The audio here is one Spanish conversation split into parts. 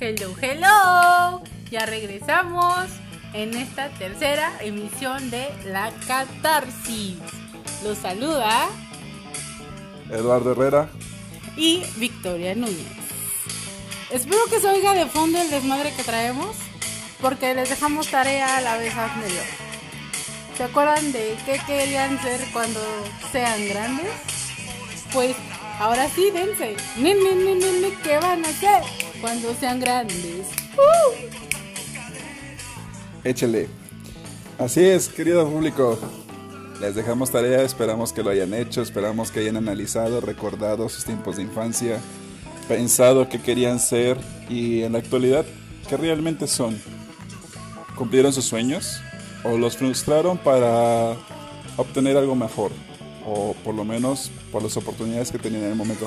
Hello, hello. Ya regresamos en esta tercera emisión de La Catarsis. Los saluda Eduardo Herrera y Victoria Núñez. Espero que se oiga de fondo el desmadre que traemos, porque les dejamos tarea a la vez anterior. ¿Se acuerdan de qué querían ser cuando sean grandes? Pues ahora sí, dense. Nene, nene, nene, ¿qué van a hacer cuando sean grandes? ¡Uh! Échale. Así es, querido público. Les dejamos tarea, esperamos que lo hayan hecho, esperamos que hayan analizado, recordado sus tiempos de infancia, pensado qué querían ser y en la actualidad qué realmente son. ¿Cumplieron sus sueños? ¿O los frustraron para obtener algo mejor? O por lo menos por las oportunidades que tenían en el momento.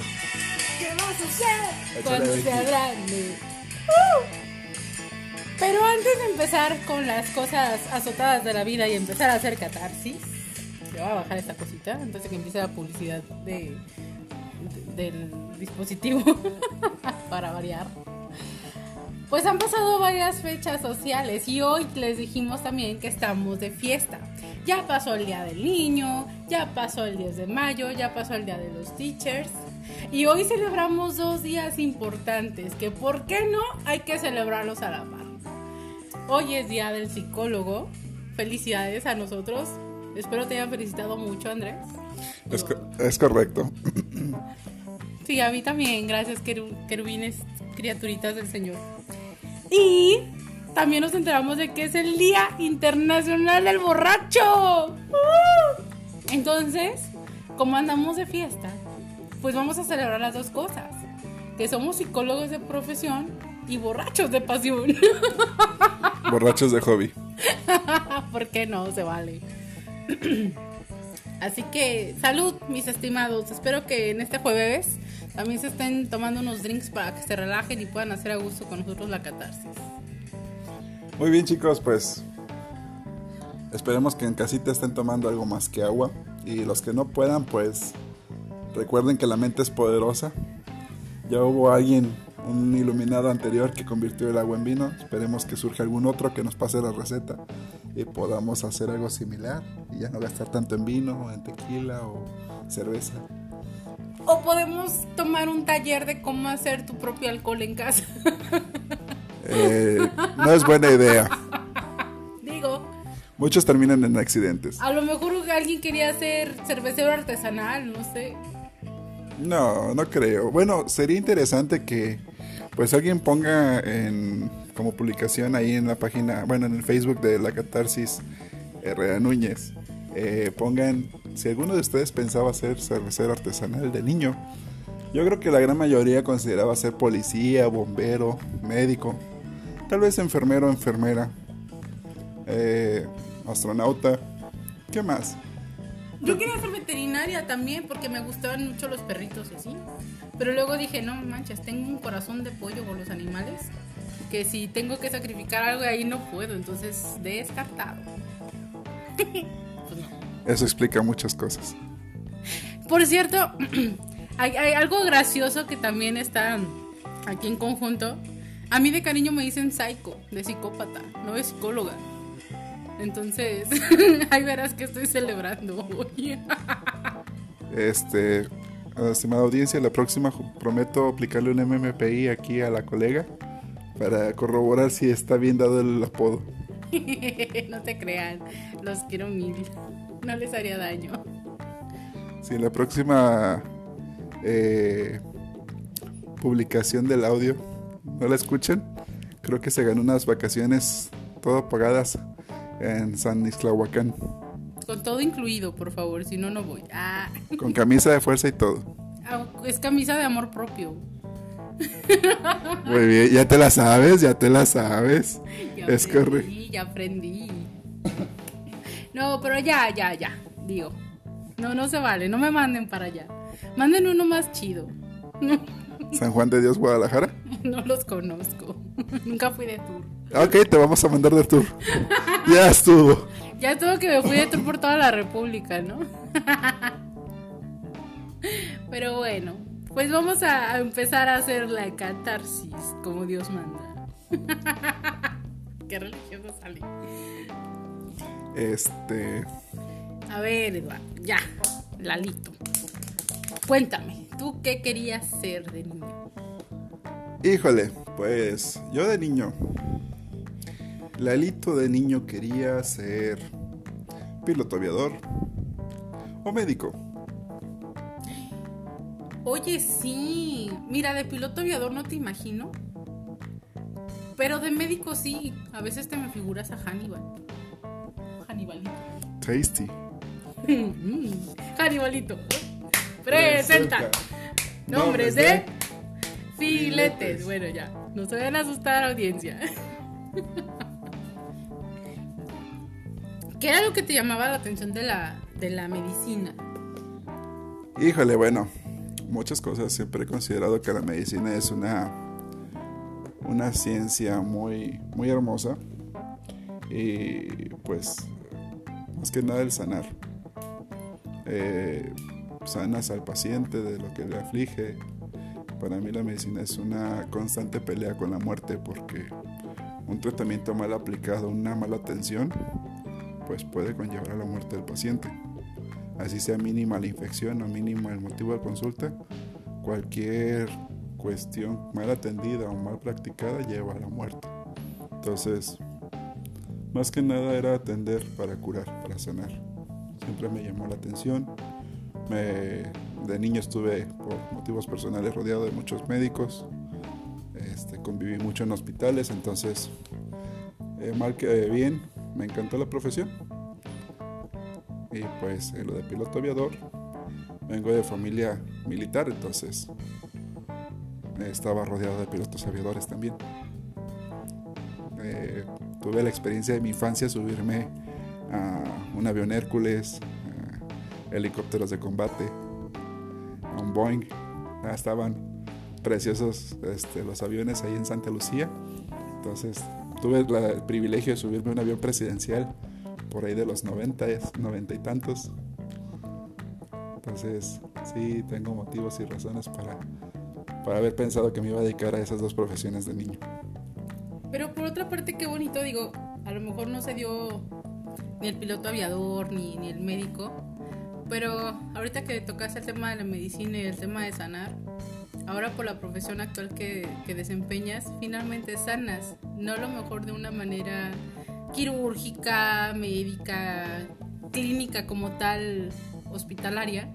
¿Qué vas a hacer cuando sea grande? ¡Uh! Pero antes de empezar con las cosas azotadas de la vida y empezar a hacer catarsis, le voy a bajar esta cosita antes de que empiece la publicidad de, de- del dispositivo para variar. Pues han pasado varias fechas sociales y hoy les dijimos también que estamos de fiesta. Ya pasó el Día del Niño, ya pasó el 10 de mayo, ya pasó el Día de los Teachers. Y hoy celebramos dos días importantes que, ¿por qué no? Hay que celebrarlos a la par. Hoy es Día del Psicólogo. Felicidades a nosotros. Espero te hayan felicitado mucho, Andrés. Es, co- es correcto. Sí, a mí también, gracias queru- querubines, criaturitas del Señor. Y también nos enteramos de que es el Día Internacional del Borracho. ¡Uh! Entonces, como andamos de fiesta, pues vamos a celebrar las dos cosas. Que somos psicólogos de profesión y borrachos de pasión. Borrachos de hobby. ¿Por qué no? Se vale. Así que salud, mis estimados. Espero que en este jueves también se estén tomando unos drinks para que se relajen y puedan hacer a gusto con nosotros la catarsis. Muy bien chicos, pues esperemos que en casita estén tomando algo más que agua y los que no puedan pues recuerden que la mente es poderosa. Ya hubo alguien, un iluminado anterior que convirtió el agua en vino, esperemos que surja algún otro que nos pase la receta y podamos hacer algo similar y ya no gastar tanto en vino, en tequila o cerveza. O podemos tomar un taller de cómo hacer tu propio alcohol en casa. Eh, no es buena idea. Digo, Muchos terminan en accidentes. a lo mejor alguien quería ser cervecero artesanal, no sé. No, no creo. Bueno, sería interesante que pues alguien ponga en como publicación ahí en la página, bueno, en el Facebook de la Catarsis Herrera Núñez, eh, pongan si alguno de ustedes pensaba ser cervecero artesanal de niño. Yo creo que la gran mayoría consideraba ser policía, bombero, médico, tal vez enfermero enfermera, eh, astronauta. ¿Qué más? Yo quería ser veterinaria también porque me gustaban mucho los perritos y así. Pero luego dije, no manches, tengo un corazón de pollo con los animales. Que si tengo que sacrificar algo ahí no puedo. Entonces, descartado. pues no. Eso explica muchas cosas. Por cierto, hay, hay algo gracioso que también está aquí en conjunto. A mí de cariño me dicen psycho, de psicópata, no de psicóloga. Entonces, ahí verás que estoy celebrando hoy. Este, estimada audiencia, la próxima prometo aplicarle un MMPI aquí a la colega para corroborar si está bien dado el apodo. no te crean, los quiero mil. No les haría daño. Si en la próxima eh, publicación del audio no la escuchan, creo que se ganó unas vacaciones todo pagadas en San Islahuacán, Con todo incluido, por favor, si no, no voy. Ah, con camisa de fuerza y todo. ah, es camisa de amor propio. Muy bien, ya te la sabes, ya te la sabes. Ya Es aprendí, correcto. Ya aprendí. No, pero ya, ya, ya. Digo. No, no se vale. No me manden para allá. Manden uno más chido. San Juan de Dios, Guadalajara. No los conozco. Nunca fui de tour. Ok, te vamos a mandar de tour. Ya estuvo. Ya todo que me fui de tour por toda la República, ¿no? Pero bueno, Pues vamos a empezar a hacer la catarsis como Dios manda. Qué religioso salí. Este. A ver, Eduardo, ya, Lalito. Cuéntame, ¿tú qué querías ser de niño? Híjole, pues yo de niño. Lalito de niño quería ser piloto aviador o médico. Oye, sí. Mira, de piloto aviador no te imagino. Pero de médico sí. A veces te me figuras a Hannibal. Hannibalito. Tasty. Hannibalito. Presenta. Nombres de filetes. Bueno, ya. No se vayan a asustar, audiencia. ¿Qué era lo que te llamaba la atención de la, de la medicina? Híjole, bueno, muchas cosas. Siempre he considerado que la medicina es una, una ciencia muy, muy hermosa. Y pues, más que nada el sanar. Eh, sanas al paciente de lo que le aflige. Para mí la medicina es una constante pelea con la muerte porque un tratamiento mal aplicado, una mala atención, pues puede conllevar a la muerte del paciente. Así sea mínima la infección o mínima el motivo de consulta, cualquier cuestión mal atendida o mal practicada lleva a la muerte. Entonces, más que nada era atender para curar, para sanar. Siempre me llamó la atención. De niño estuve por motivos personales rodeado de muchos médicos. Este, conviví mucho en hospitales, entonces, eh, mal que bien, me encantó la profesión. Y pues en lo de piloto aviador, vengo de familia militar, entonces estaba rodeado de pilotos aviadores también. Eh, tuve la experiencia de mi infancia subirme a un avión Hércules, a helicópteros de combate, a un Boeing. Ya estaban preciosos este, los aviones ahí en Santa Lucía. Entonces tuve la- el privilegio de subirme a un avión presidencial por ahí de los 90, 90 y tantos. Entonces, sí, tengo motivos y razones para, para haber pensado que me iba a dedicar a esas dos profesiones de niño. Pero por otra parte, qué bonito, digo, a lo mejor no se dio ni el piloto aviador ni, ni el médico, pero ahorita que tocas el tema de la medicina y el tema de sanar, ahora por la profesión actual que, que desempeñas, finalmente sanas, no a lo mejor de una manera quirúrgica, médica, clínica como tal, hospitalaria,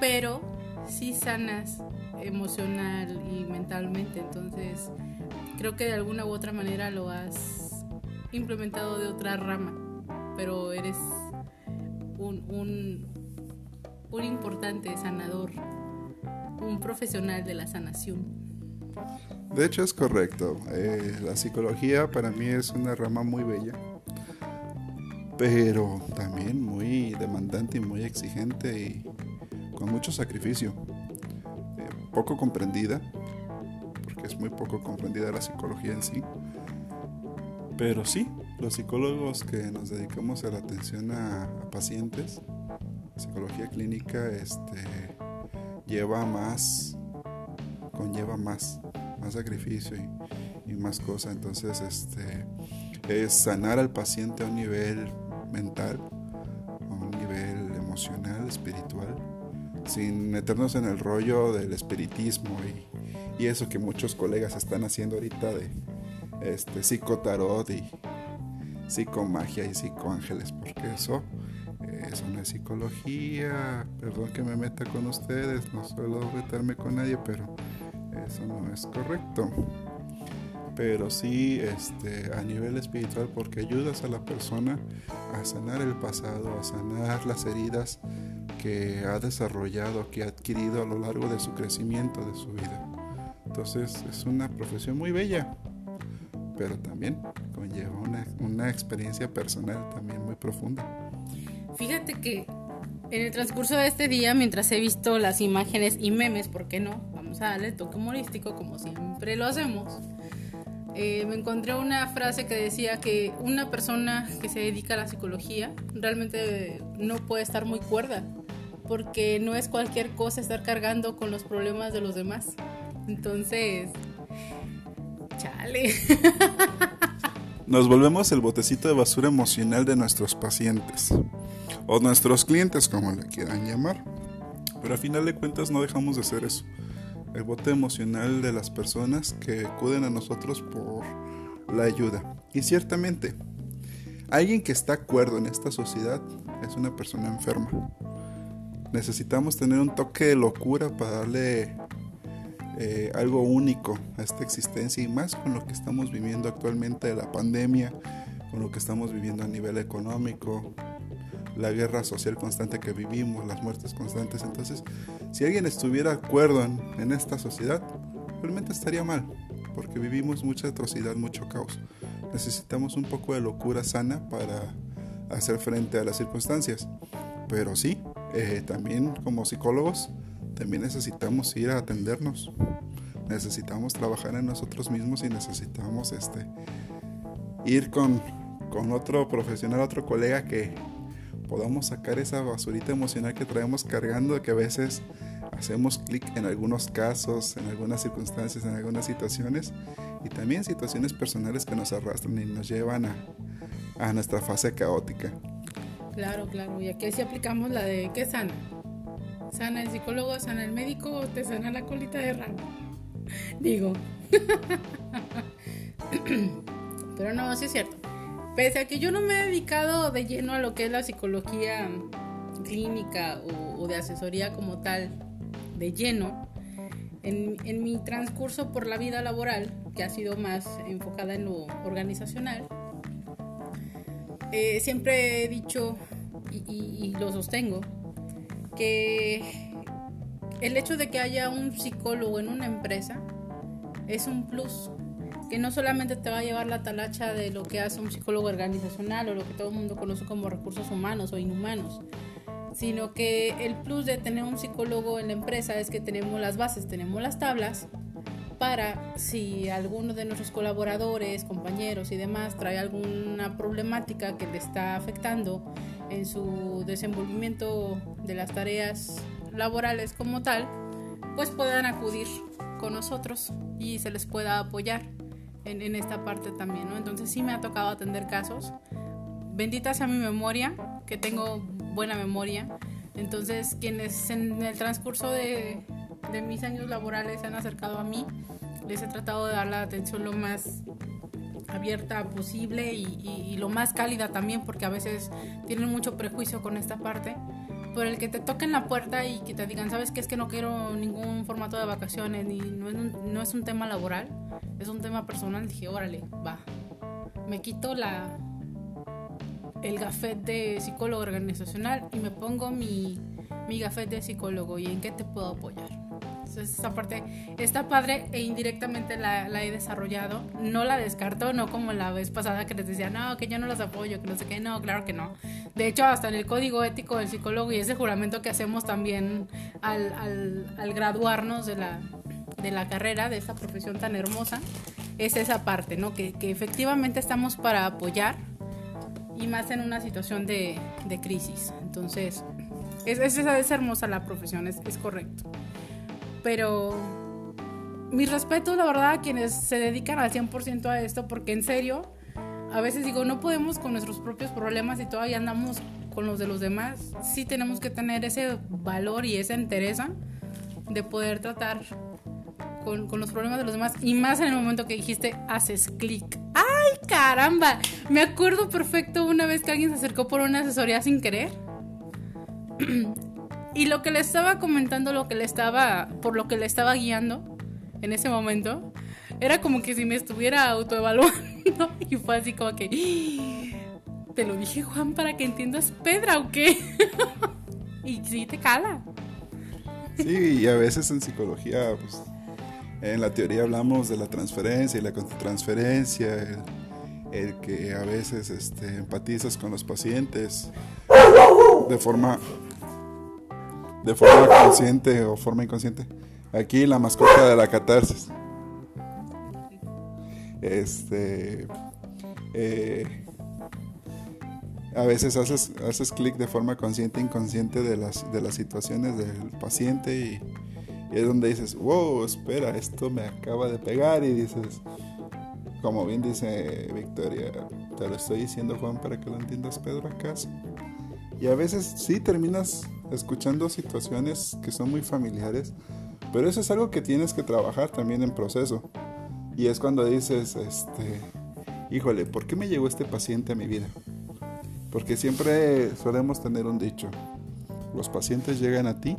pero sí sanas emocional y mentalmente, entonces creo que de alguna u otra manera lo has implementado de otra rama, pero eres un, un, un importante sanador, un profesional de la sanación. De hecho es correcto. Eh, la psicología para mí es una rama muy bella, pero también muy demandante y muy exigente y con mucho sacrificio. Eh, poco comprendida, porque es muy poco comprendida la psicología en sí. Pero sí, los psicólogos que nos dedicamos a la atención a, a pacientes, psicología clínica, este, lleva más, conlleva más, más sacrificio y, más cosas. Entonces, este, es sanar al paciente a un nivel mental, a un nivel emocional, espiritual, sin meternos en el rollo del espiritismo y, y eso que muchos colegas están haciendo ahorita de este psicotarot y psicomagia y psicoángeles, porque eso, eso no es psicología. Perdón que me meta con ustedes, no suelo meterme con nadie, pero eso no es correcto. Pero sí este, a nivel espiritual, porque ayudas a la persona a sanar el pasado, a sanar las heridas que ha desarrollado, que ha adquirido a lo largo de su crecimiento, de su vida. Entonces es una profesión muy bella, pero también conlleva una, una experiencia personal también muy profunda. Fíjate que en el transcurso de este día, mientras he visto las imágenes y memes, ¿por qué no? Vamos a darle toque humorístico como siempre lo hacemos. Eh, me encontré una frase que decía que una persona que se dedica a la psicología realmente no puede estar muy cuerda porque no es cualquier cosa estar cargando con los problemas de los demás. Entonces, chale. Nos volvemos el botecito de basura emocional de nuestros pacientes o nuestros clientes, como le quieran llamar. Pero a final de cuentas no dejamos de ser eso. El bote emocional de las personas que acuden a nosotros por la ayuda. Y ciertamente, alguien que está acuerdo en esta sociedad es una persona enferma. Necesitamos tener un toque de locura para darle eh, algo único a esta existencia y más con lo que estamos viviendo actualmente de la pandemia, con lo que estamos viviendo a nivel económico, la guerra social constante que vivimos, las muertes constantes. Entonces, si alguien estuviera de acuerdo en, en esta sociedad, realmente estaría mal, porque vivimos mucha atrocidad, mucho caos. Necesitamos un poco de locura sana para hacer frente a las circunstancias. Pero sí, eh, también como psicólogos, también necesitamos ir a atendernos. Necesitamos trabajar en nosotros mismos y necesitamos este, ir con, con otro profesional, otro colega que podamos sacar esa basurita emocional que traemos cargando, que a veces hacemos clic en algunos casos, en algunas circunstancias, en algunas situaciones y también situaciones personales que nos arrastran y nos llevan a, a nuestra fase caótica. Claro, claro. Y aquí sí aplicamos la de ¿qué sana? ¿Sana el psicólogo, sana el médico te sana la colita de rana? Digo. Pero no, sí es cierto. Pese a que yo no me he dedicado de lleno a lo que es la psicología clínica o, de asesoría como tal, de lleno, en, en, mi transcurso por la vida laboral, que ha sido más enfocada en lo organizacional, eh, siempre he dicho y, lo sostengo, que el hecho de que haya un psicólogo en una empresa es un plus que no solamente te va a llevar la talacha de lo que hace un psicólogo organizacional o lo que todo el mundo conoce como recursos humanos o inhumanos, sino que el plus de tener un psicólogo en la empresa es que tenemos las bases, tenemos las tablas para si alguno de nuestros colaboradores, compañeros y demás trae alguna problemática que le está afectando en su desenvolvimiento de las tareas laborales como tal, pues puedan acudir con nosotros y se les pueda apoyar en, esta parte también. Entonces sí me ha tocado atender casos. Bendita sea mi memoria, que tengo buena memoria. Entonces quienes en el transcurso de, de mis años laborales se han acercado a mí, les he tratado de dar la atención lo más abierta posible y, y, lo más cálida también, porque a veces tienen mucho prejuicio con esta parte. Por el que te toquen la puerta y que te digan, ¿sabes qué? Es que no quiero ningún formato de vacaciones, ni no es un, no es un tema laboral es un tema personal, dije, órale, va. Me quito la el gafet de psicólogo organizacional y me pongo mi, mi gafet de psicólogo y en qué te puedo apoyar. Entonces esta parte está padre e indirectamente la, la, he desarrollado. No la descarto, no como la vez pasada que les decía, no, que yo no los apoyo, que no sé qué, no, claro que no. De hecho, hasta en el código ético del psicólogo y ese juramento que hacemos también al, al, al graduarnos de la, de la carrera, de esta profesión tan hermosa, es esa parte, ¿no? Que, efectivamente estamos para apoyar y más en una situación de, crisis. Entonces, es, es, es, hermosa la profesión, es, es correcto. Pero mi respeto, la verdad, a quienes se dedican al 100% a esto, porque en serio, a veces digo, no podemos con nuestros propios problemas y todavía andamos con los de los demás. Sí tenemos que tener ese valor y esa entereza de poder tratar con, con, los problemas de los demás y más en el momento que dijiste haces clic. ¡Ay, caramba! Me acuerdo perfecto una vez que alguien se acercó por una asesoría sin querer. y lo que le estaba comentando, lo que le estaba, por lo que le estaba guiando en ese momento, era como que si me estuviera autoevaluando y fue así como que, ¡Ah! te lo dije Juan para que entiendas Pedra o qué. y sí te cala. Sí, y a veces en psicología, pues en la teoría hablamos de la transferencia y la contratransferencia, el, que a veces este, empatizas con los pacientes de forma, de forma consciente o forma inconsciente. Aquí la mascota de la catarsis. Este. Eh, a veces haces, haces clic de forma consciente e inconsciente de las, de las situaciones del paciente y, y, es donde dices, wow, espera, esto me acaba de pegar y dices, como bien dice Victoria, te lo estoy diciendo Juan para que lo entiendas Pedro acaso. Y a veces sí terminas escuchando situaciones que son muy familiares, pero eso es algo que tienes que trabajar también en proceso. Y es cuando dices, este, híjole, ¿por qué me llegó este paciente a mi vida? Porque siempre solemos tener un dicho, los pacientes llegan a ti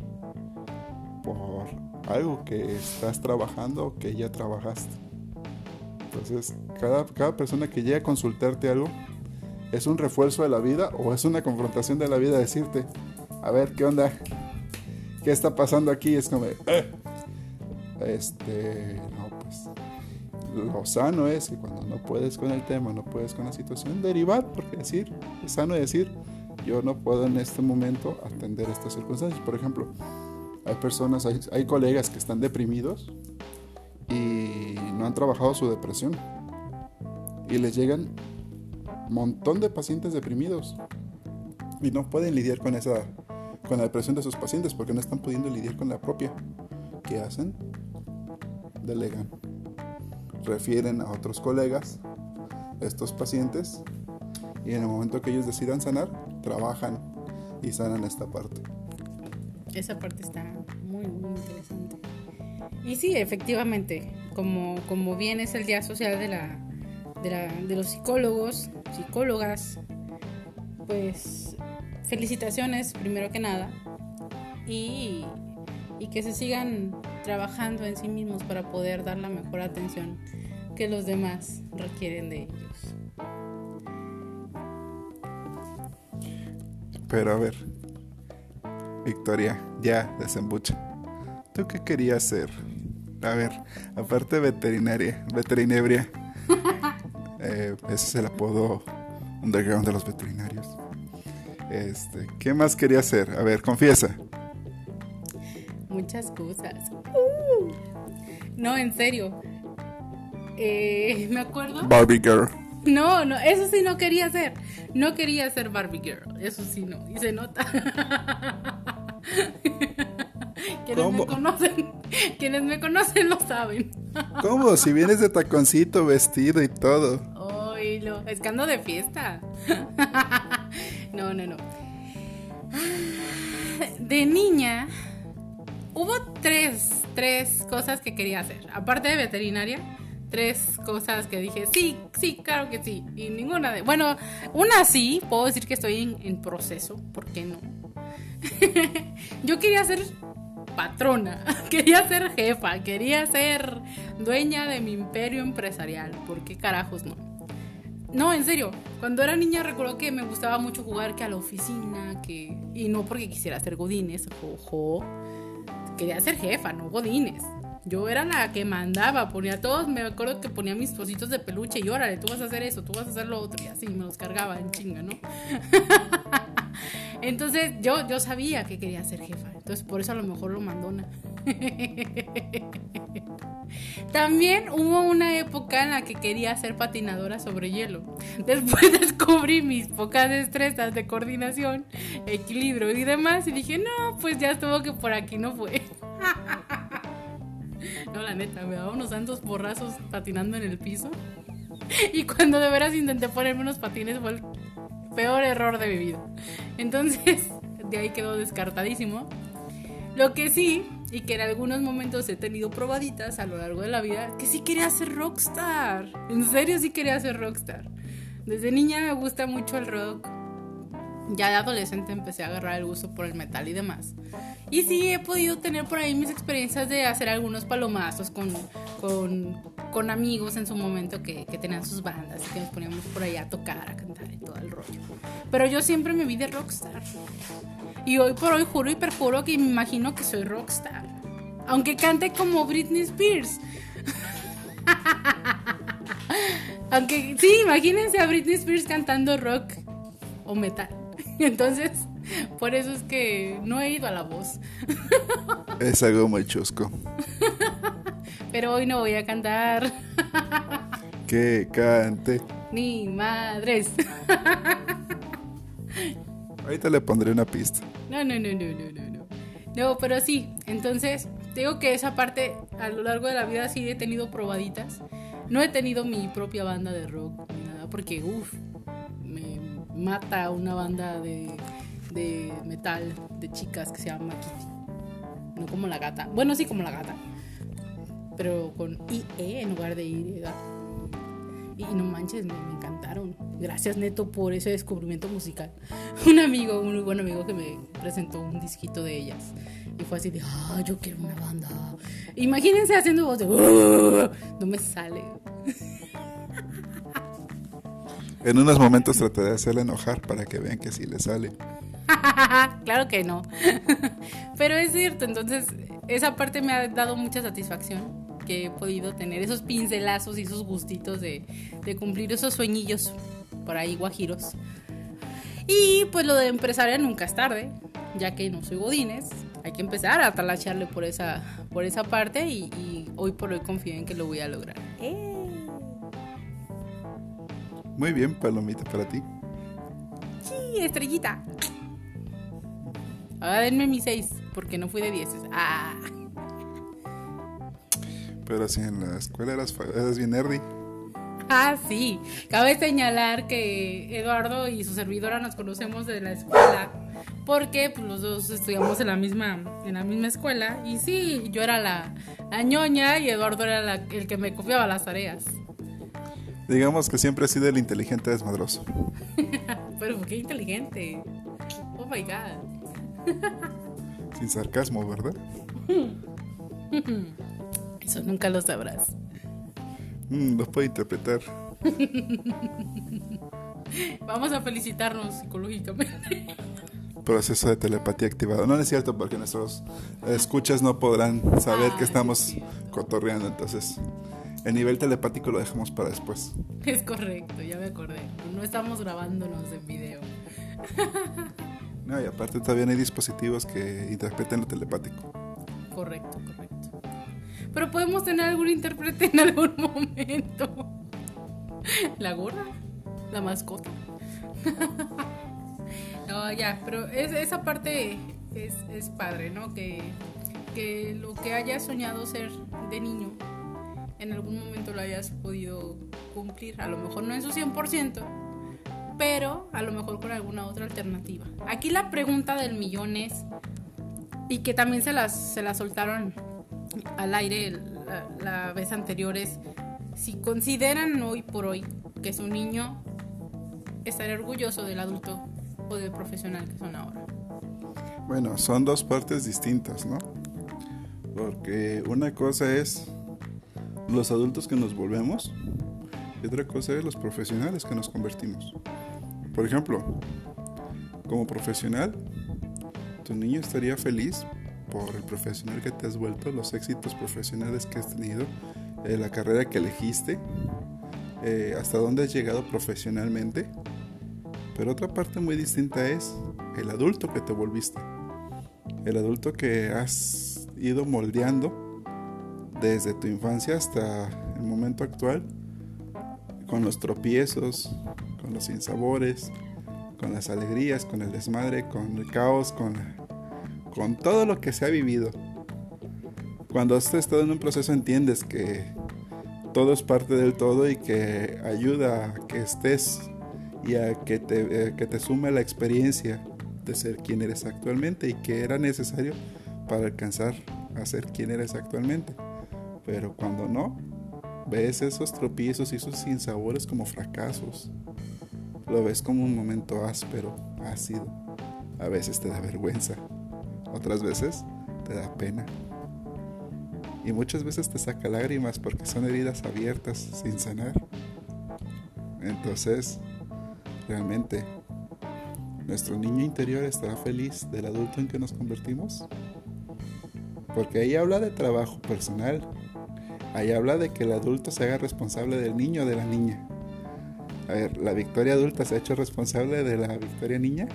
por algo que estás trabajando o que ya trabajaste. Entonces, cada, cada persona que llega a consultarte algo es un refuerzo de la vida o es una confrontación de la vida decirte, a ver, ¿qué onda? ¿Qué está pasando aquí? Es como, eh". este, no, pues lo sano es que cuando no puedes con el tema, no puedes con la situación, derivar, porque decir, es sano decir, yo no puedo en este momento atender estas circunstancias. Por ejemplo, hay personas, hay, hay colegas que están deprimidos y no han trabajado su depresión. Y les llegan un montón de pacientes deprimidos y no pueden lidiar con esa con la depresión de sus pacientes porque no están pudiendo lidiar con la propia. ¿Qué hacen? Delegan refieren a otros colegas estos pacientes y en el momento que ellos decidan sanar, trabajan y sanan esta parte. Esa parte está muy, muy interesante. Y sí, efectivamente, como, como bien es el Día Social de, la, de, la, de los psicólogos, psicólogas, pues felicitaciones primero que nada y, y que se sigan trabajando en sí mismos para poder dar la mejor atención que los demás requieren de ellos. Pero a ver, Victoria, ya desembucha. ¿Tú qué querías ser? A ver, aparte veterinaria, veterinebria. eh, ese es el apodo underground de los veterinarios. Este, ¿qué más querías ser? A ver, confiesa. Muchas cosas. Uh. No, en serio. Eh, me acuerdo. Barbie Girl. No, no, eso sí no quería ser. No quería ser Barbie Girl. Eso sí no. Y se nota. quienes me conocen, quienes me conocen lo saben. ¿Cómo? Si vienes de taconcito, vestido y todo. Oílo, es que ando de fiesta. no, no, no. De niña hubo tres, tres cosas que quería hacer. Aparte de veterinaria, tres cosas que dije, sí, sí, claro que sí. Y ninguna de... Bueno, una sí, puedo decir que estoy en, en proceso, ¿por qué no? Yo quería ser patrona, quería ser jefa, quería ser dueña de mi imperio empresarial. ¿Por qué carajos no? No, en serio, cuando era niña recuerdo que me gustaba mucho jugar que a la oficina, que... Y no porque quisiera ser godines, ojo. Quería ser jefa, no godines. Yo era la que mandaba, ponía todos, me acuerdo que ponía mis cositos de peluche y órale, tú vas a hacer eso, tú vas a hacer lo otro, y así me los cargaba en chinga, ¿no? Entonces yo, yo sabía que quería ser jefa, entonces por eso a lo mejor lo mandona. También hubo una época en la que quería ser patinadora sobre hielo. Después descubrí mis pocas destrezas de coordinación, equilibrio y demás y dije, no, pues ya estuvo que por aquí no fue. No, la neta, me daba unos santos borrazos patinando en el piso. Y cuando de veras intenté ponerme unos patines fue el peor error de mi vida. Entonces, de ahí quedó descartadísimo. Lo que sí, y que en algunos momentos he tenido probaditas a lo largo de la vida, que sí quería ser rockstar. En serio sí quería ser rockstar. Desde niña me gusta mucho el rock. Ya de adolescente empecé a agarrar el gusto por el metal y demás. Y sí he podido tener por ahí mis experiencias de hacer algunos palomazos con, con, amigos en su momento que, que, tenían sus bandas y que nos poníamos por ahí a tocar, a cantar y todo el rollo. Pero yo siempre me vi de rockstar. Y hoy por hoy juro y perjuro que me imagino que soy rockstar. Aunque cante como Britney Spears. Aunque sí, imagínense a Britney Spears cantando rock o metal. Entonces, por eso es que no he ido a la voz. Es algo muy chusco. Pero hoy no voy a cantar. Que cante. Ni madres. Ahorita le pondré una pista. No, no, no, no, no, no, no. No, pero sí, entonces, digo que esa parte a lo largo de la vida sí he tenido probaditas. No he tenido mi propia banda de rock ni nada, porque uff, mata una banda de, de metal de chicas que se llama Kitty. No como la gata. Bueno, sí como la gata. Pero con IE en lugar de Y. Y no manches, me, encantaron. Gracias Neto por ese descubrimiento musical. Un amigo, un muy buen amigo que me presentó un disquito de ellas. Y fue así de, ah, yo quiero una banda. Imagínense haciendo voz de, no me sale. En unos momentos trataré de hacerle enojar para que vean que sí le sale. claro que no. Pero es cierto, entonces esa parte me ha dado mucha satisfacción que he podido tener esos pincelazos y esos gustitos de, de cumplir esos sueñillos por ahí guajiros. Y pues lo de empresaria nunca es tarde, ya que no soy godines. Hay que empezar a talacharle por esa, por esa parte y, y hoy por hoy confío en que lo voy a lograr. ¡Eh! Muy bien, palomita para ti. Sí, estrellita. Ahora denme mi 6, porque no fui de 10. Ah. Pero si en la escuela eras, eras bien nerdy. Ah, sí. Cabe señalar que Eduardo y su servidora nos conocemos de la escuela. Porque pues, los dos estudiamos en la misma, en la misma escuela. Y sí, yo era la, la ñoña y Eduardo era la- el que me copiaba las tareas. Digamos que siempre he sido el inteligente desmadroso. Pero qué inteligente. Oh my god. Sin sarcasmo, ¿verdad? Eso nunca lo sabrás. Mm, lo puedo interpretar. Vamos a felicitarnos psicológicamente. Proceso de telepatía activado. No, no es cierto porque nuestros escuchas no podrán saber Ah, que estamos cotorreando. Entonces, el nivel telepático lo dejamos para después. Es correcto, ya me acordé. No estamos grabándonos en video. No, y aparte todavía no hay dispositivos que interpreten lo telepático. Correcto, correcto. Pero podemos tener algún intérprete en algún momento. La gorda, la mascota. No, ya, pero es- esa parte es, es padre, ¿no? Que, que lo que hayas soñado ser de niño, en algún momento lo hayas podido cumplir. A lo mejor no en su 100%, pero a lo mejor con alguna otra alternativa. Aquí la pregunta del millón es, y que también se las, se las soltaron al aire la, la vez anterior, es si consideran hoy por hoy que su niño estaría orgulloso del adulto o del profesional que son ahora. Bueno, son dos partes distintas, ¿no? Porque una cosa es los adultos que nos volvemos y otra cosa es los profesionales que nos convertimos. Por ejemplo, como profesional, tu niño estaría feliz por el profesional que te has vuelto, los éxitos profesionales que has tenido, eh, la carrera que elegiste, eh, hasta dónde has llegado profesionalmente. Pero otra parte muy distinta es el adulto que te volviste. El adulto que has ido moldeando desde tu infancia hasta el momento actual, con los tropiezos, con los sinsabores, con las alegrías, con el desmadre, con el caos, con, con todo lo que se ha vivido. Cuando has estado en un proceso entiendes que todo es parte del todo y que ayuda a que estés y a que te, eh, que te sume la experiencia de ser quien eres actualmente y que era necesario para alcanzar a ser quien eres actualmente. Pero cuando no, ves esos tropiezos y esos sinsabores como fracasos. Lo ves como un momento áspero, ácido. A veces te da vergüenza, otras veces te da pena. Y muchas veces te saca lágrimas porque son heridas abiertas sin sanar. Entonces, realmente, ¿nuestro niño interior estará feliz del adulto en que nos convertimos? Porque ahí habla de trabajo personal. Ahí habla de que el adulto se haga responsable del niño o de la niña. A ver, ¿la victoria adulta se ha hecho responsable de la victoria niña?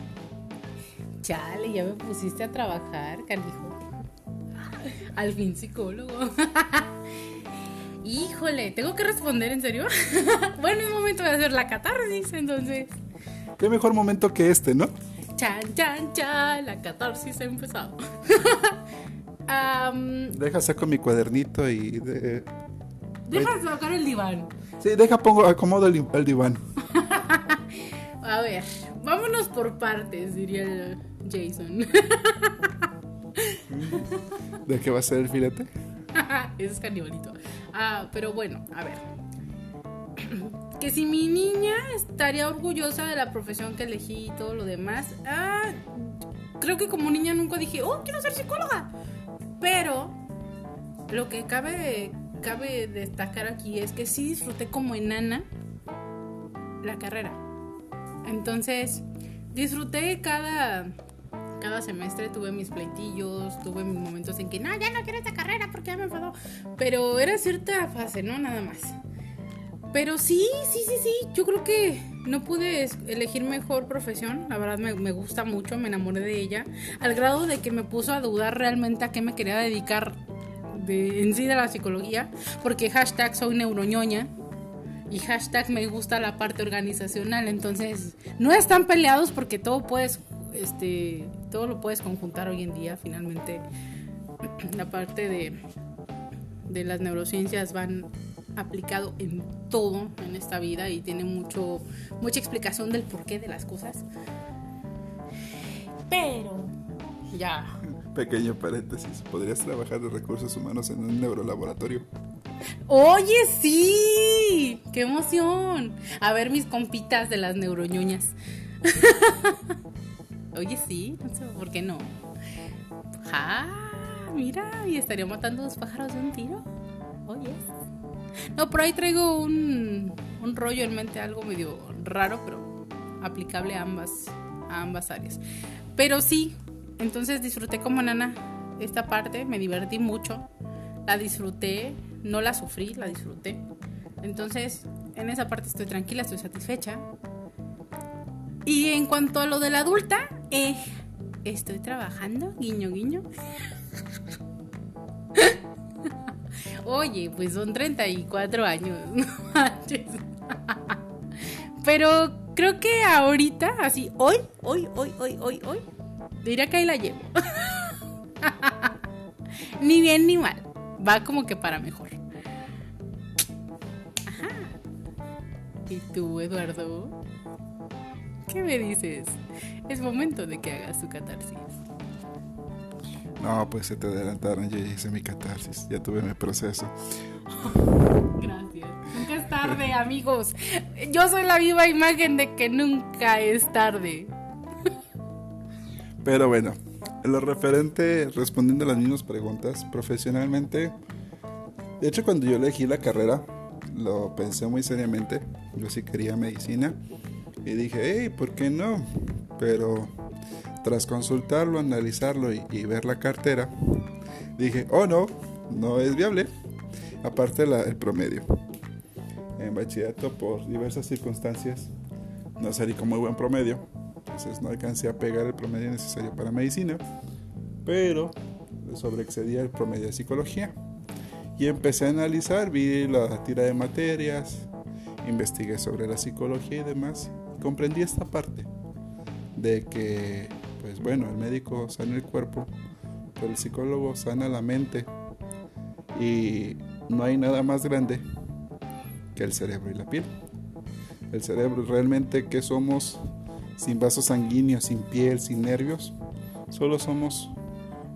Chale, ya me pusiste a trabajar, canijo. Al fin psicólogo. Híjole, ¿tengo que responder en serio? bueno, es momento de hacer la catarsis, entonces. ¿Qué mejor momento que este, no? Chan, chan, chan, la catarsis ha empezado. Am, Deja saco mi cuadernito y de... deja sacar el diván. Sí, deja pongo acomodo el, el diván. A ver, vámonos por partes, diría el Jason. ¿De qué va a ser el filete? Es canibalito. Ah, pero bueno, a ver. Que si mi niña estaría orgullosa de la profesión que elegí y todo lo demás. Ah, creo que como niña nunca dije, oh, quiero ser psicóloga. Pero lo que cabe, cabe destacar aquí es que sí disfruté como enana la carrera. Entonces, disfruté cada, cada semestre, tuve mis pleitillos, tuve mis momentos en que, no, ya no quiero esta carrera porque ya me enfadó. Pero era cierta fase, ¿no? Nada más. Pero sí, sí, sí, sí, yo creo que no pude elegir mejor profesión, la verdad me, me gusta mucho, me enamoré de ella, al grado de que me puso a dudar realmente a qué me quería dedicar de, en sí de la psicología, porque hashtag soy neuroñoña y hashtag me gusta la parte organizacional, entonces no están peleados porque todo puedes, este, todo lo puedes conjuntar hoy en día, finalmente. La parte de de las neurociencias van aplicado en todo en esta vida y tiene mucho mucha explicación del porqué de las cosas. Pero ya. Pequeño paréntesis. ¿Podrías trabajar de recursos humanos en un neurolaboratorio? Oye, sí. ¡Qué emoción! A ver mis compitas de las neuroñoñas. Oye, sí, por qué no. Ah, mira, y estaría matando dos pájaros de un tiro. Oye. No, por ahí traigo un, un rollo en mente, algo medio raro, pero aplicable a ambas, a ambas áreas. Pero sí, entonces disfruté como nana esta parte, me divertí mucho, la disfruté, no la sufrí, la disfruté. Entonces, en esa parte estoy tranquila, estoy satisfecha. Y en cuanto a lo de la adulta, eh, estoy trabajando, guiño, guiño. Oye, pues son 34 años, no manches. Pero creo que ahorita, así, hoy, hoy, hoy, hoy, hoy, hoy, diría que ahí la llevo. ni bien ni mal. Va como que para mejor. Ajá. ¿Y tú, Eduardo? ¿Qué me dices? Es momento de que hagas tu catarsis. No, pues se te adelantaron. Yo ya hice mi catarsis. Ya tuve mi proceso. Gracias. Nunca es tarde, amigos. Yo soy la viva imagen de que nunca es tarde. Pero bueno, en lo referente, respondiendo a las mismas preguntas, profesionalmente, de hecho cuando yo elegí la carrera, lo pensé muy seriamente, yo sí quería medicina, y dije, hey, ¿por qué no? Pero tras consultarlo, analizarlo y, ver la cartera, dije, oh no, no es viable, aparte el promedio. En bachillerato, por diversas circunstancias, no salí con muy buen promedio, entonces no alcancé a pegar el promedio necesario para medicina, pero sobreexcedía el promedio de psicología. Y empecé a analizar, vi la tira de materias, investigué sobre la psicología y demás, comprendí esta parte de que, pues bueno, el médico sana el cuerpo, pero el psicólogo sana la mente y no hay nada más grande que el cerebro y la piel. El cerebro realmente que somos sin vasos sanguíneos, sin piel, sin nervios. Solo somos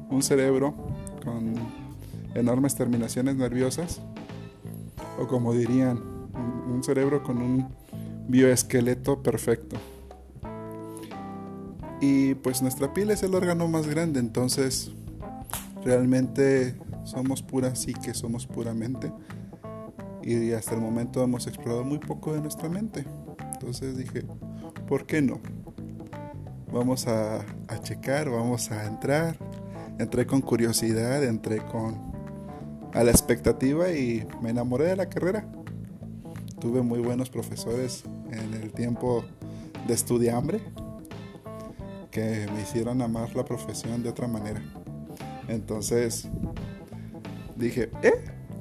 un cerebro con enormes terminaciones nerviosas. O como dirían, un- cerebro con un bioesqueleto perfecto. Y pues nuestra piel es el órgano más grande, entonces realmente somos pura psique, somos puramente. Y hasta el momento hemos explorado muy poco de nuestra mente. Entonces dije, ¿por qué no? Vamos a, a checar, vamos a entrar. Entré con curiosidad, entré con a la expectativa y me enamoré de la carrera. Tuve muy buenos profesores en el tiempo de estudiambre que me hicieron amar la profesión de otra manera. Entonces dije, eh,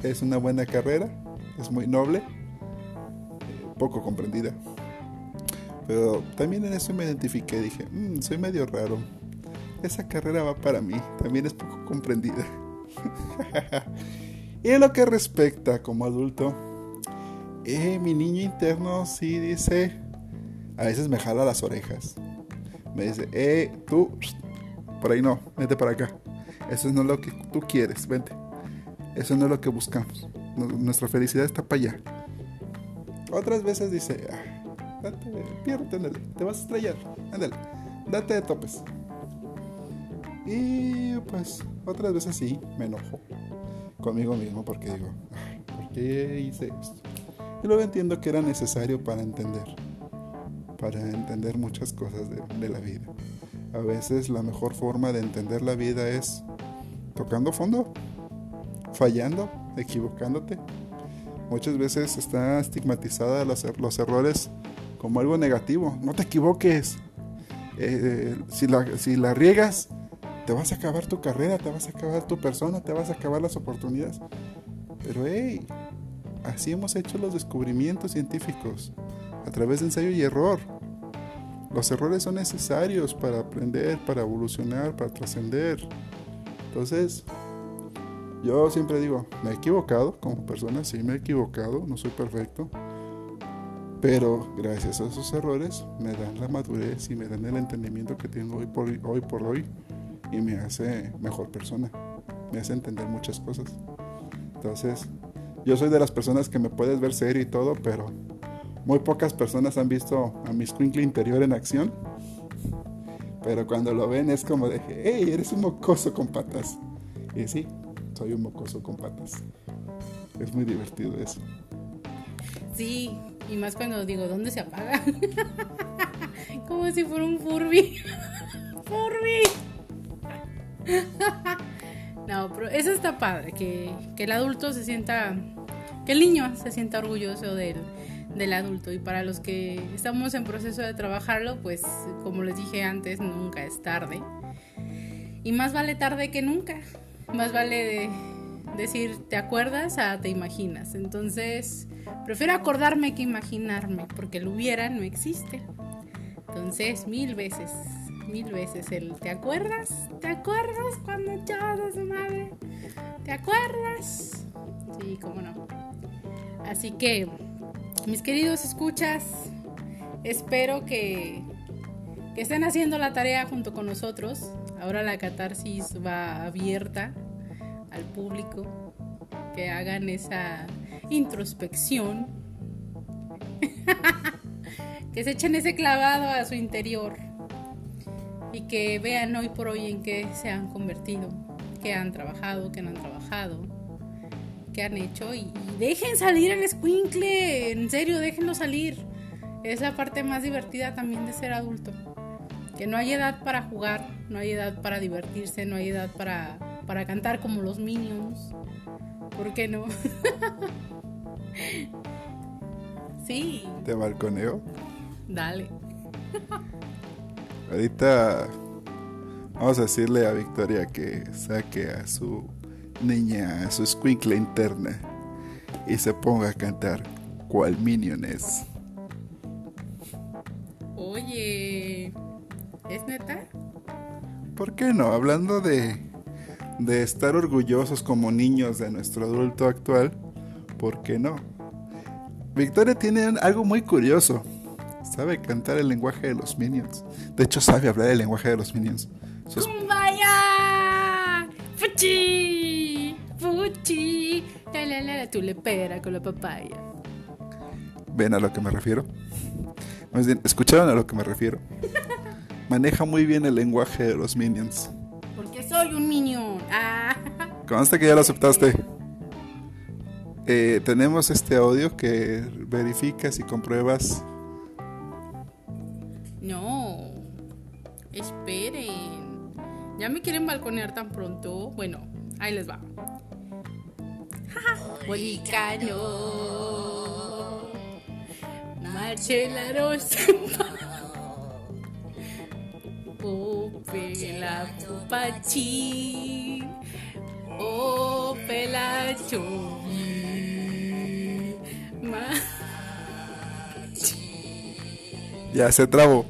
es una buena carrera, es muy noble, poco comprendida. Pero también en eso me identifiqué, dije, "Mm, soy medio raro. Esa carrera va para mí, también es poco comprendida. y en lo que respecta como adulto, eh, mi niño interno sí dice, a veces me jala las orejas. Me dice, eh, tú, por ahí no, vente para acá. Eso no es lo que tú quieres, vente. Eso no es lo que buscamos. Nu- Nuestra felicidad está para allá. Otras veces dice, "Ah, date, piérdete, ándale, te vas a estrellar, ándale, date de topes. Y pues otras veces sí, me enojo conmigo mismo porque digo, "Ay, ¿por qué hice esto? Y luego entiendo que era necesario para entender, para entender muchas cosas de, la vida. A veces la mejor forma de entender la vida es tocando fondo, fallando, equivocándote. Muchas veces está estigmatizada los, er- los errores como algo negativo. No te equivoques. Eh, si, la, si la riegas, te vas a acabar tu carrera, te vas a acabar tu persona, te vas a acabar las oportunidades. Pero hey, así hemos hecho los descubrimientos científicos, a través de ensayo y error. Los errores son necesarios para aprender, para evolucionar, para trascender. Entonces, yo siempre digo, me he equivocado como persona, sí me he equivocado, no soy perfecto. Pero gracias a esos errores me dan la madurez y me dan el entendimiento que tengo hoy por hoy, por hoy y me hace mejor persona. Me hace entender muchas cosas. Entonces, yo soy de las personas que me puedes ver serio y todo, pero muy pocas personas han visto a mi squinkle interior en acción. Pero cuando lo ven es como de, hey, eres un mocoso con patas. Y sí, soy un mocoso con patas. Es muy divertido eso. Sí, y más cuando digo, ¿dónde se apaga? Como si fuera un Furby. Furby. No, pero eso está padre, que, que el adulto se sienta, que el niño se sienta orgulloso del, del adulto. Y para los que estamos en proceso de trabajarlo, pues como les dije antes, nunca es tarde. Y más vale tarde que nunca. Más vale de decir, ¿te acuerdas? a te imaginas. Entonces, prefiero acordarme que imaginarme, porque el hubiera no existe. Entonces, mil veces, mil veces el ¿te acuerdas? ¿Te acuerdas cuando echabas a su madre? ¿Te acuerdas? Sí, cómo no. Así que, mis queridos escuchas, espero que, estén haciendo la tarea junto con nosotros. Ahora la catarsis va abierta al público, que hagan esa introspección, que se echen ese clavado a su interior y que vean hoy por hoy en qué se han convertido, qué han trabajado, qué no han trabajado, qué han hecho y, y dejen salir el squinkle, en serio, déjenlo salir. Es la parte más divertida también de ser adulto. Que no hay edad para jugar, no hay edad para divertirse, no hay edad para, para cantar como los minions. ¿Por qué no? sí, ¿Te balconeo? dale. Ahorita vamos a decirle a Victoria que saque a su niña, a su squinkle interna y se ponga a cantar cual Minion es. Oye, ¿es neta? ¿Por qué no? Hablando de, de estar orgullosos como niños de nuestro adulto actual, ¿por qué no? Victoria tiene algo muy curioso. Sabe cantar el lenguaje de los Minions. De hecho, sabe hablar el lenguaje de los Minions. Sus- ¡Kumbaya! ¡Fuchi! La la la la tulepera con la papaya. ¿Ven a lo que me refiero? Más bien, ¿escucharon a lo que me refiero? Maneja muy bien el lenguaje de los Minions. Porque soy un minion. Ah. Consta que ya lo aceptaste. Eh, tenemos este audio que verificas y compruebas. No. Esperen. ¿Ya me quieren balconear tan pronto? Bueno, ahí les va. Bolicano. Marchelaros. Opela pupachi. Opela chovi. Ma- Ya se trabó.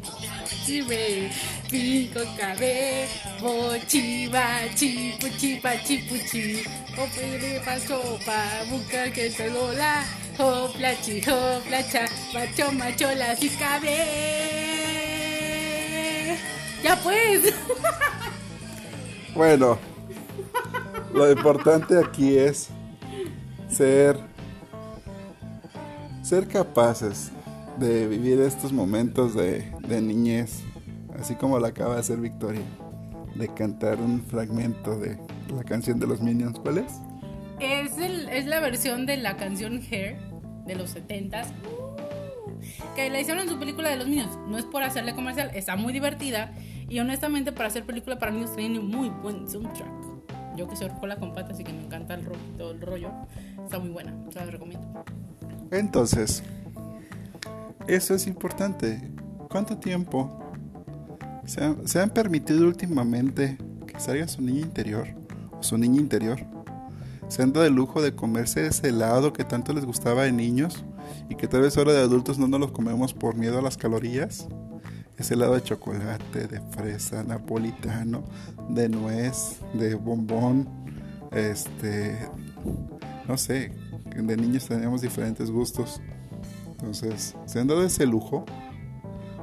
Chive, cinco cabe, bochiva, chipuchipa, chipuchi, opere pa sopa, busca que se lola, hopla chi, hopla cha, macho, macho, la si cabe. Ya pues. Bueno, lo importante aquí es ser ser capaces de vivir estos momentos de, de niñez, así como lo acaba de hacer Victoria, de cantar un fragmento de la canción de los Minions. ¿Cuál es? Es, el, es la versión de la canción Hair de los 70s. Que la hicieron en su película de los niños. No es por hacerle comercial, está muy divertida. Y honestamente, para hacer película para niños, tiene muy buen soundtrack. Yo que soy rocola con patas y que me encanta el, ro todo el rollo, está muy buena. Se la recomiendo. Entonces, eso es importante. ¿Cuánto tiempo se, ha- se han permitido últimamente que salga su niño interior su niña interior? Se han dado el lujo de comerse ese helado que tanto les gustaba de niños y que tal vez ahora de adultos no nos los comemos por miedo a las calorías. Ese helado de chocolate, de fresa, napolitano, de nuez, de bombón, este, no sé, de niños teníamos diferentes gustos. Entonces, ¿se han dado ese lujo?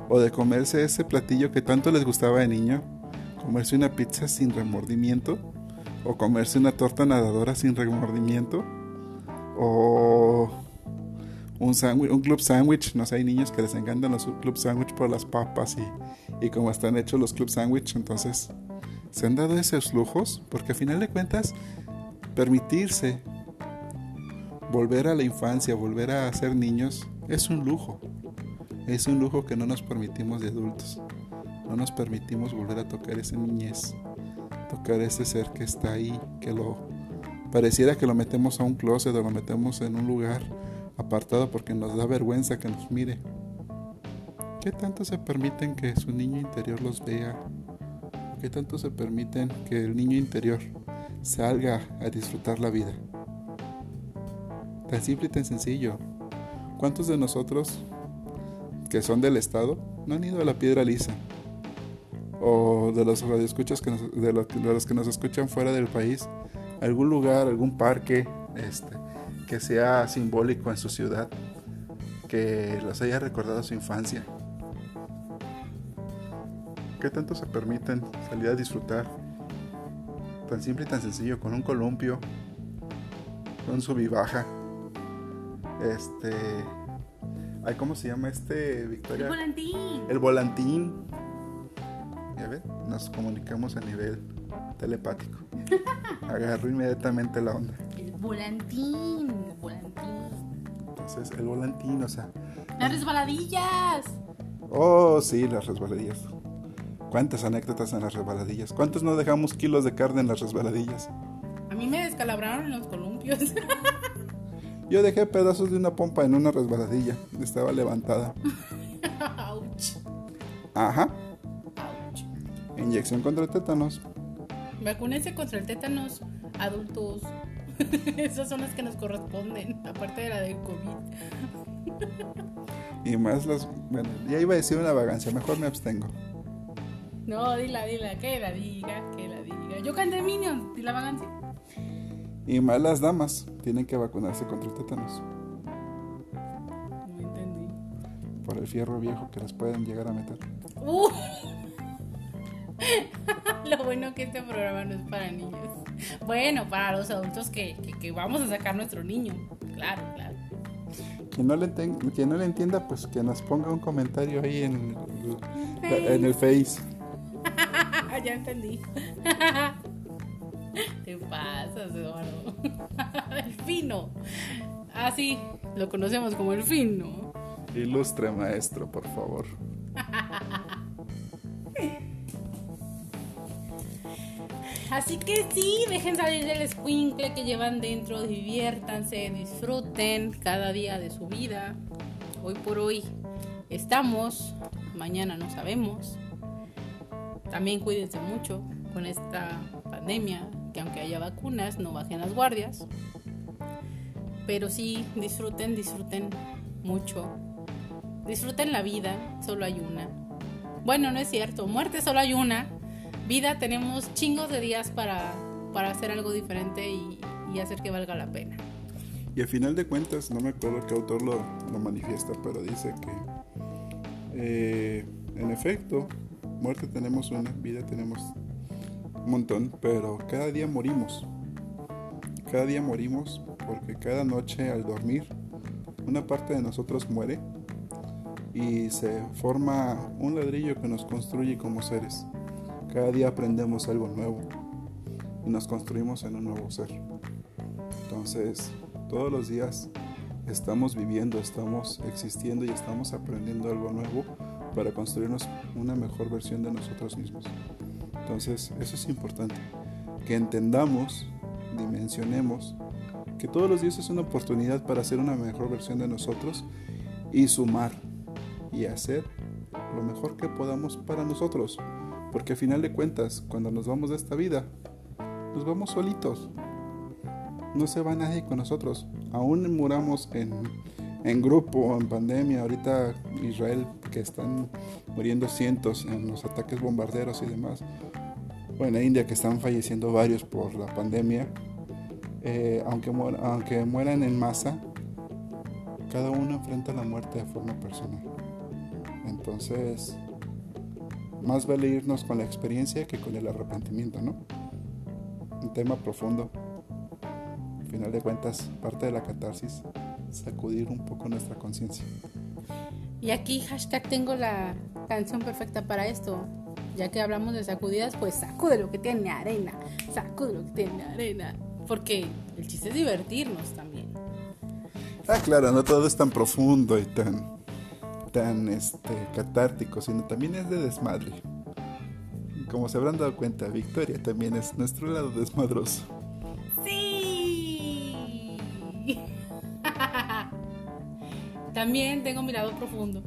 ¿O de comerse ese platillo que tanto les gustaba de niño? ¿Comerse una pizza sin remordimiento? ¿O comerse una torta nadadora sin remordimiento? ¿O un, sándwich- un club sandwich? No sé, hay niños que les encantan los club sandwich por las papas y, y como están hechos los club sandwich. Entonces, ¿se han dado esos lujos? Porque a final de cuentas, permitirse volver a la infancia, volver a ser niños, es un lujo. Es un lujo que no nos permitimos de adultos. No nos permitimos volver a tocar esa niñez, tocar ese ser que está ahí, que lo pareciera que lo metemos a un closet o lo metemos en un lugar apartado porque nos da vergüenza que nos mire. ¿Qué tanto se permiten que su niño interior los vea? ¿Qué tanto se permiten que el niño interior salga a disfrutar la vida? Tan simple y tan sencillo. ¿Cuántos de nosotros que son del estado no han ido a la piedra lisa? O de los radioescuchas que nos- de, los, de los que nos escuchan fuera del país, algún lugar, algún parque, este, que sea simbólico en su ciudad, que los haya recordado su infancia. ¿Qué tanto se permiten salir a disfrutar? Tan simple y tan sencillo, con un columpio, con su vivaja. Este. Ay, ¿cómo se llama este, Victoria? El volantín. El volantín. Nos comunicamos a nivel telepático. Agarró inmediatamente la onda. El volantín. El volantín. Entonces, el volantín, o sea. Las resbaladillas. Oh, sí, las resbaladillas. ¿Cuántas anécdotas en las resbaladillas? ¿Cuántos no dejamos kilos de carne en las resbaladillas? A mí me descalabraron en los columpios. Yo dejé pedazos de una pompa en una resbaladilla. Estaba levantada. Ouch. Ajá. Inyección contra tétanos. Vacúnense contra el tétanos adultos. Esas son las que nos corresponden, aparte de la del COVID. Y más las... Bueno, ya iba a decir una vagancia. Mejor me abstengo. No, dila, dila, que la diga, que la diga. Yo canté Minions, di la vagancia. Y más las damas. Tienen que vacunarse contra el tétanos. No entendí. Por el fierro viejo que les pueden llegar a meter. Uh. Lo bueno que este programa no es para niños. Bueno, para los adultos que, que, que vamos a sacar nuestro niño. Claro, claro. Quien no, le quien no le entienda, pues que nos ponga un comentario ahí en el, en el Face. ya entendí. Te pasas, Eduardo. El fino. Ah, sí, lo conocemos como el fino. Ilustre maestro, por favor. Así que sí, dejen salir del escuincle que llevan dentro, diviértanse, disfruten cada día de su vida. Hoy por hoy estamos, mañana no sabemos. También cuídense mucho con esta pandemia, que aunque haya vacunas, no bajen las guardias. Pero sí, disfruten, disfruten mucho disfruten la vida, solo hay una. Bueno, no es cierto, muerte solo hay una. Vida tenemos chingos de días para, para hacer algo diferente y, hacer que valga la pena. Y al final de cuentas, no me acuerdo qué autor lo, lo manifiesta, pero dice que eh, en efecto, muerte tenemos una, vida tenemos un montón, pero cada día morimos. Cada día morimos porque cada noche al dormir una parte de nosotros muere y se forma un ladrillo que nos construye como seres. Cada día aprendemos algo nuevo y nos construimos en un nuevo ser. Entonces, todos los días estamos viviendo, estamos existiendo y estamos aprendiendo algo nuevo para construirnos una mejor versión de nosotros mismos. Entonces, eso es importante, que entendamos, dimensionemos, que todos los días es una oportunidad para hacer una mejor versión de nosotros y sumar y hacer lo mejor que podamos para nosotros. Porque al final de cuentas, cuando nos vamos de esta vida, nos vamos solitos. No se va nadie con nosotros. Aún muramos en, en grupo, en pandemia. Ahorita Israel, que están muriendo cientos en los ataques bombarderos y demás. O en la India, que están falleciendo varios por la pandemia. Eh, aunque mueran en masa, cada uno enfrenta la muerte de forma personal. Entonces, más vale irnos con la experiencia que con el arrepentimiento, ¿no? Un tema profundo. Al final de cuentas, parte de la catarsis, sacudir un poco nuestra conciencia. Y aquí hashtag tengo la canción perfecta para esto. Ya que hablamos de sacudidas, pues sacude lo que tiene arena, sacude lo que tiene arena. Porque el chiste es divertirnos también. Ah, claro, no todo es tan profundo y tan tan este, catártico, sino también es de desmadre. Como se habrán dado cuenta, Victoria también es nuestro lado desmadroso. Sí. también tengo mi lado profundo.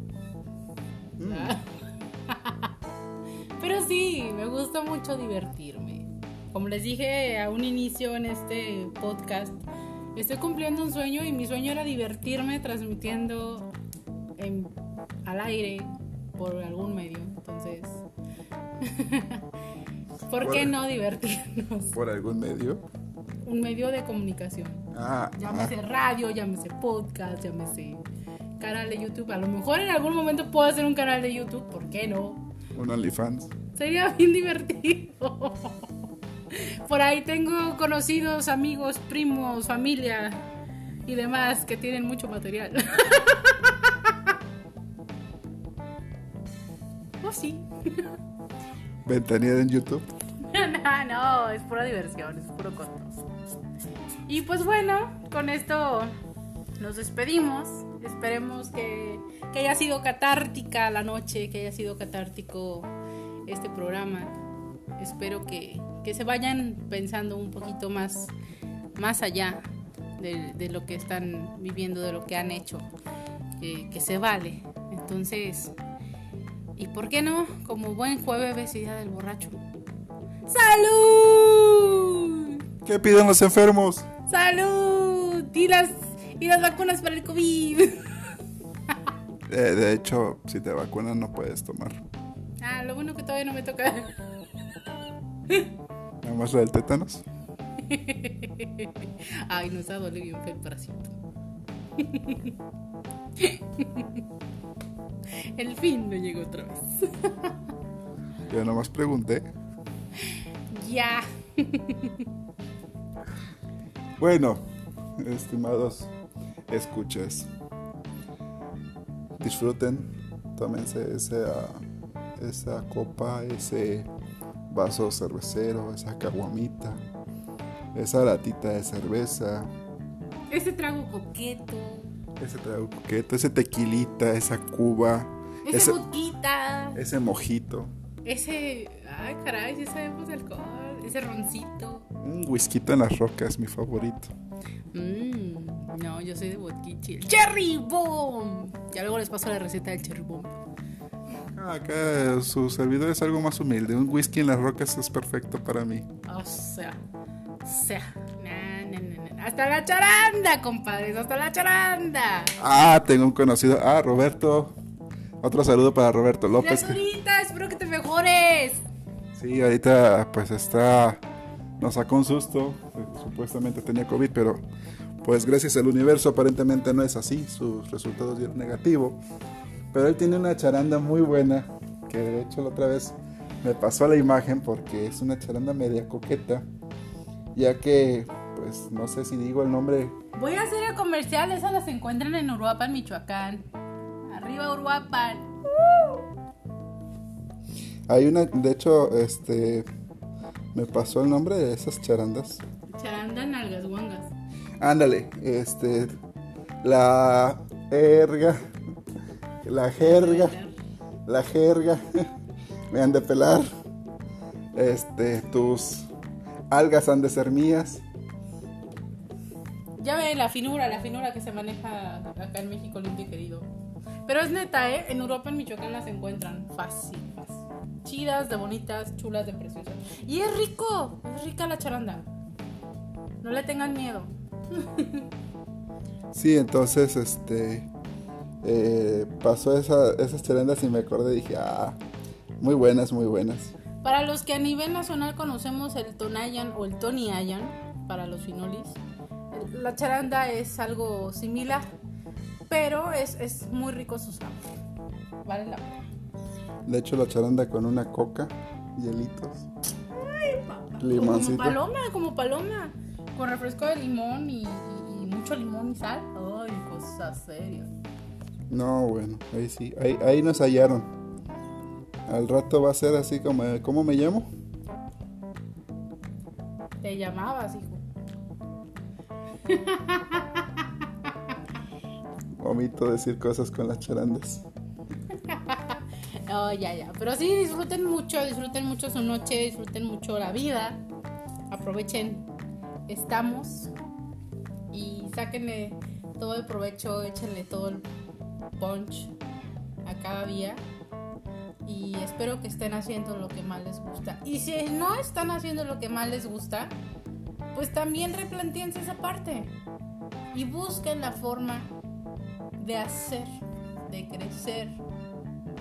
Mm. Pero sí, me gusta mucho divertirme. Como les dije a un inicio en este podcast, estoy cumpliendo un sueño y mi sueño era divertirme transmitiendo en al aire por algún medio. Entonces, ¿por qué no divertirnos? ¿Por algún medio? Un medio de comunicación. Ah, llámese radio, llámese podcast, llámese canal de YouTube. A lo mejor en algún momento puedo hacer un canal de YouTube, ¿por qué no? Un OnlyFans. Sería bien divertido. Por ahí tengo conocidos, amigos, primos, familia y demás que tienen mucho material. sí. ¿Ventanilla en YouTube? no, no, es pura diversión, es puro costo. Y pues bueno, con esto nos despedimos. Esperemos que, que, haya sido catártica la noche, que haya sido catártico este programa. Espero que, que se vayan pensando un poquito más, más allá de, de, lo que están viviendo, de lo que han hecho, que, que se vale. Entonces, ¿Y por qué no? Como buen jueves y día del borracho. ¡Salud! ¿Qué piden los enfermos? ¡Salud! Y las, y las vacunas para el COVID. Eh, de hecho, si te vacunan no puedes tomar. Ah, lo bueno que todavía no me toca. Nada más la del tétanos. Ay, nos ha dolido bien el parásito. El fin no llegó otra vez. Yo nomás pregunté. Ya. Bueno, estimados escuchas, disfruten, tómense esa, esa copa, ese vaso cervecero, esa caguamita, esa latita de cerveza. Ese trago coqueto. Ese ese tequilita, esa cuba. Ese, ese vodquita. Ese mojito. Ese. Ay, caray, si sabemos de alcohol. Ese roncito. Un whisky en las rocas, mi favorito. Mmm. No, yo soy de. El Cherry Bomb. Ya luego les paso la receta del Cherry Bomb. Acá su servidor es algo más humilde. Un whisky en las rocas es perfecto para mí. O sea, o sea, hasta la charanda, compadres, hasta la charanda. Ah, tengo un conocido. Ah, Roberto. Otro saludo para Roberto López. Criaturita, espero que te mejores. Sí, ahorita pues está. Nos sacó un susto. eh, Supuestamente tenía COVID, pero pues gracias al universo aparentemente no es así. Sus resultados dieron negativo. Pero él tiene una charanda muy buena. Que de hecho la otra vez me pasó la imagen porque es una charanda media coqueta. Ya que, pues no sé si digo el nombre. Voy a hacer el comercial, esas las encuentran en Uruapan, Michoacán. Arriba Uruapan. Hay una, de hecho, este. Me pasó el nombre de esas charandas. Charanda nalgas guangas. Ándale, este. La erga. La jerga. La jerga. Me han de pelar. Este, tus algas han de ser mías. Ya ve la finura, la finura que se maneja acá en México lindo y querido. Pero es neta, ¿eh? En Europa, en Michoacán las encuentran fácil, fácil. Chidas, de bonitas, chulas, de preciosas. Y es rico, es rica la charanda. No le tengan miedo. Sí, entonces, este. eh, pasó esa, esas charandas y me acordé. Dije, ah, muy buenas, muy buenas. Para los que a nivel nacional conocemos el Tonayan o el Tony Ayan, para los finolis, la charanda es algo similar, pero es, es muy rico su sabor. Vale la pena. De hecho, la charanda con una coca, hielitos. Como Limoncito. paloma, como paloma. Con refresco de limón y mucho limón y sal. Ay, cosa seria. No, bueno, ahí sí, ahí, ahí nos hallaron. Al rato va a ser así como, ¿cómo me llamo? Te llamabas, hijo. Omito decir cosas con las charandas. Oh, ya, ya. Pero sí, disfruten mucho, disfruten mucho su noche, disfruten mucho la vida. Aprovechen, estamos. Y sáquenle todo el provecho, échenle todo el punch a cada día. Y espero que estén haciendo lo que más les gusta. Y si no están haciendo lo que más les gusta, pues también replanteense esa parte. Y busquen la forma de hacer, de crecer,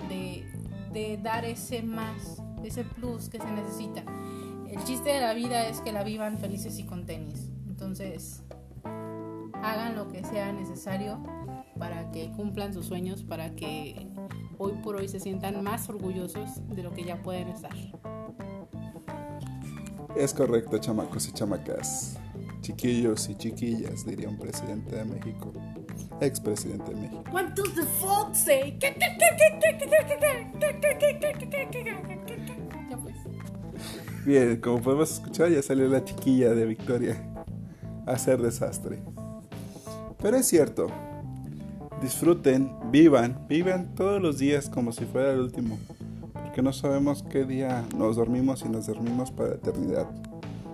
de, de dar ese más, ese plus que se necesita. El chiste de la vida es que la vivan felices y con tenis. Entonces, hagan lo que sea necesario para que cumplan sus sueños, para que hoy por hoy se sientan más orgullosos de lo que ya pueden estar. Es correcto, chamacos y chamacas. Chiquillos y chiquillas, diría un presidente de México. Expresidente de México. What does the fox say? Ya pues. Bien, como podemos escuchar, ya salió la chiquilla de Victoria a hacer desastre. Pero es cierto, disfruten, vivan, vivan todos los días como si fuera el último, porque no sabemos qué día nos dormimos y nos dormimos para la eternidad.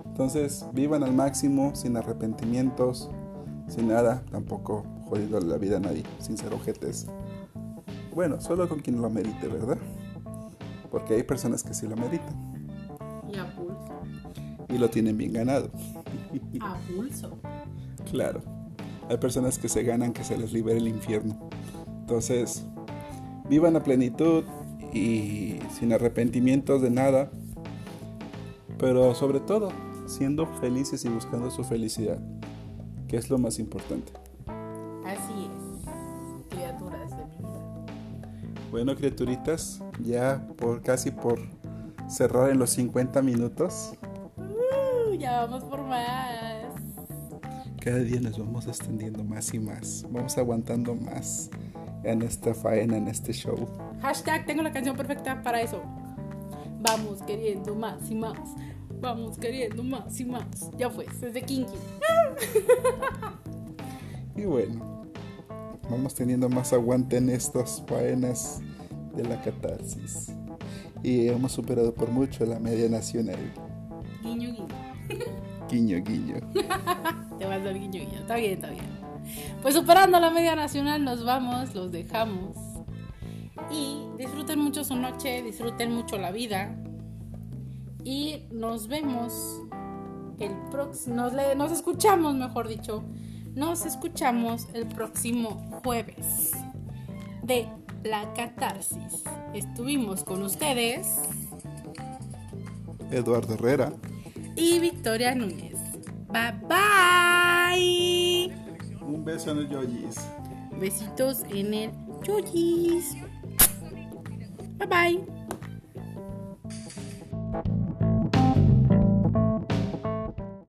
Entonces, vivan al máximo, sin arrepentimientos, sin nada, tampoco jodido la vida a nadie, sin ser ojetes. Bueno, solo con quien lo merite, ¿verdad? Porque hay personas que sí lo meritan Y a pulso. y lo tienen bien ganado. A pulso. Claro. Hay personas que se ganan que se les libere el infierno. Entonces, vivan a plenitud y sin arrepentimientos de nada. Pero sobre todo, siendo felices y buscando su felicidad, que es lo más importante. Así es. Criaturas de mi vida. Bueno, criaturitas, ya por casi por cerrar en los 50 minutos, Uh, ya vamos por más. cada día nos vamos extendiendo más y más. Vamos aguantando más en esta faena, en este show. Hashtag, tengo la canción perfecta para eso. Vamos queriendo más y más. Vamos queriendo más y más. Ya fue, es de Kinky. Y bueno, vamos teniendo más aguante en estas faenas de la catarsis. Y hemos superado por mucho la media nacional. Guiño, guiño. Guiño, guiño. Te vas a dar guiño, guiño. Está bien, está bien. Pues superando la media nacional, nos vamos, los dejamos. Y disfruten mucho su noche, disfruten mucho la vida. Y nos vemos el próximo. Nos, le- nos escuchamos, mejor dicho. Nos escuchamos el próximo jueves. De La Catarsis. Estuvimos con ustedes Eduardo Herrera. y Victoria Núñez. Bye bye. Un beso en el yoyis. Besitos en el yoyis. Bye bye.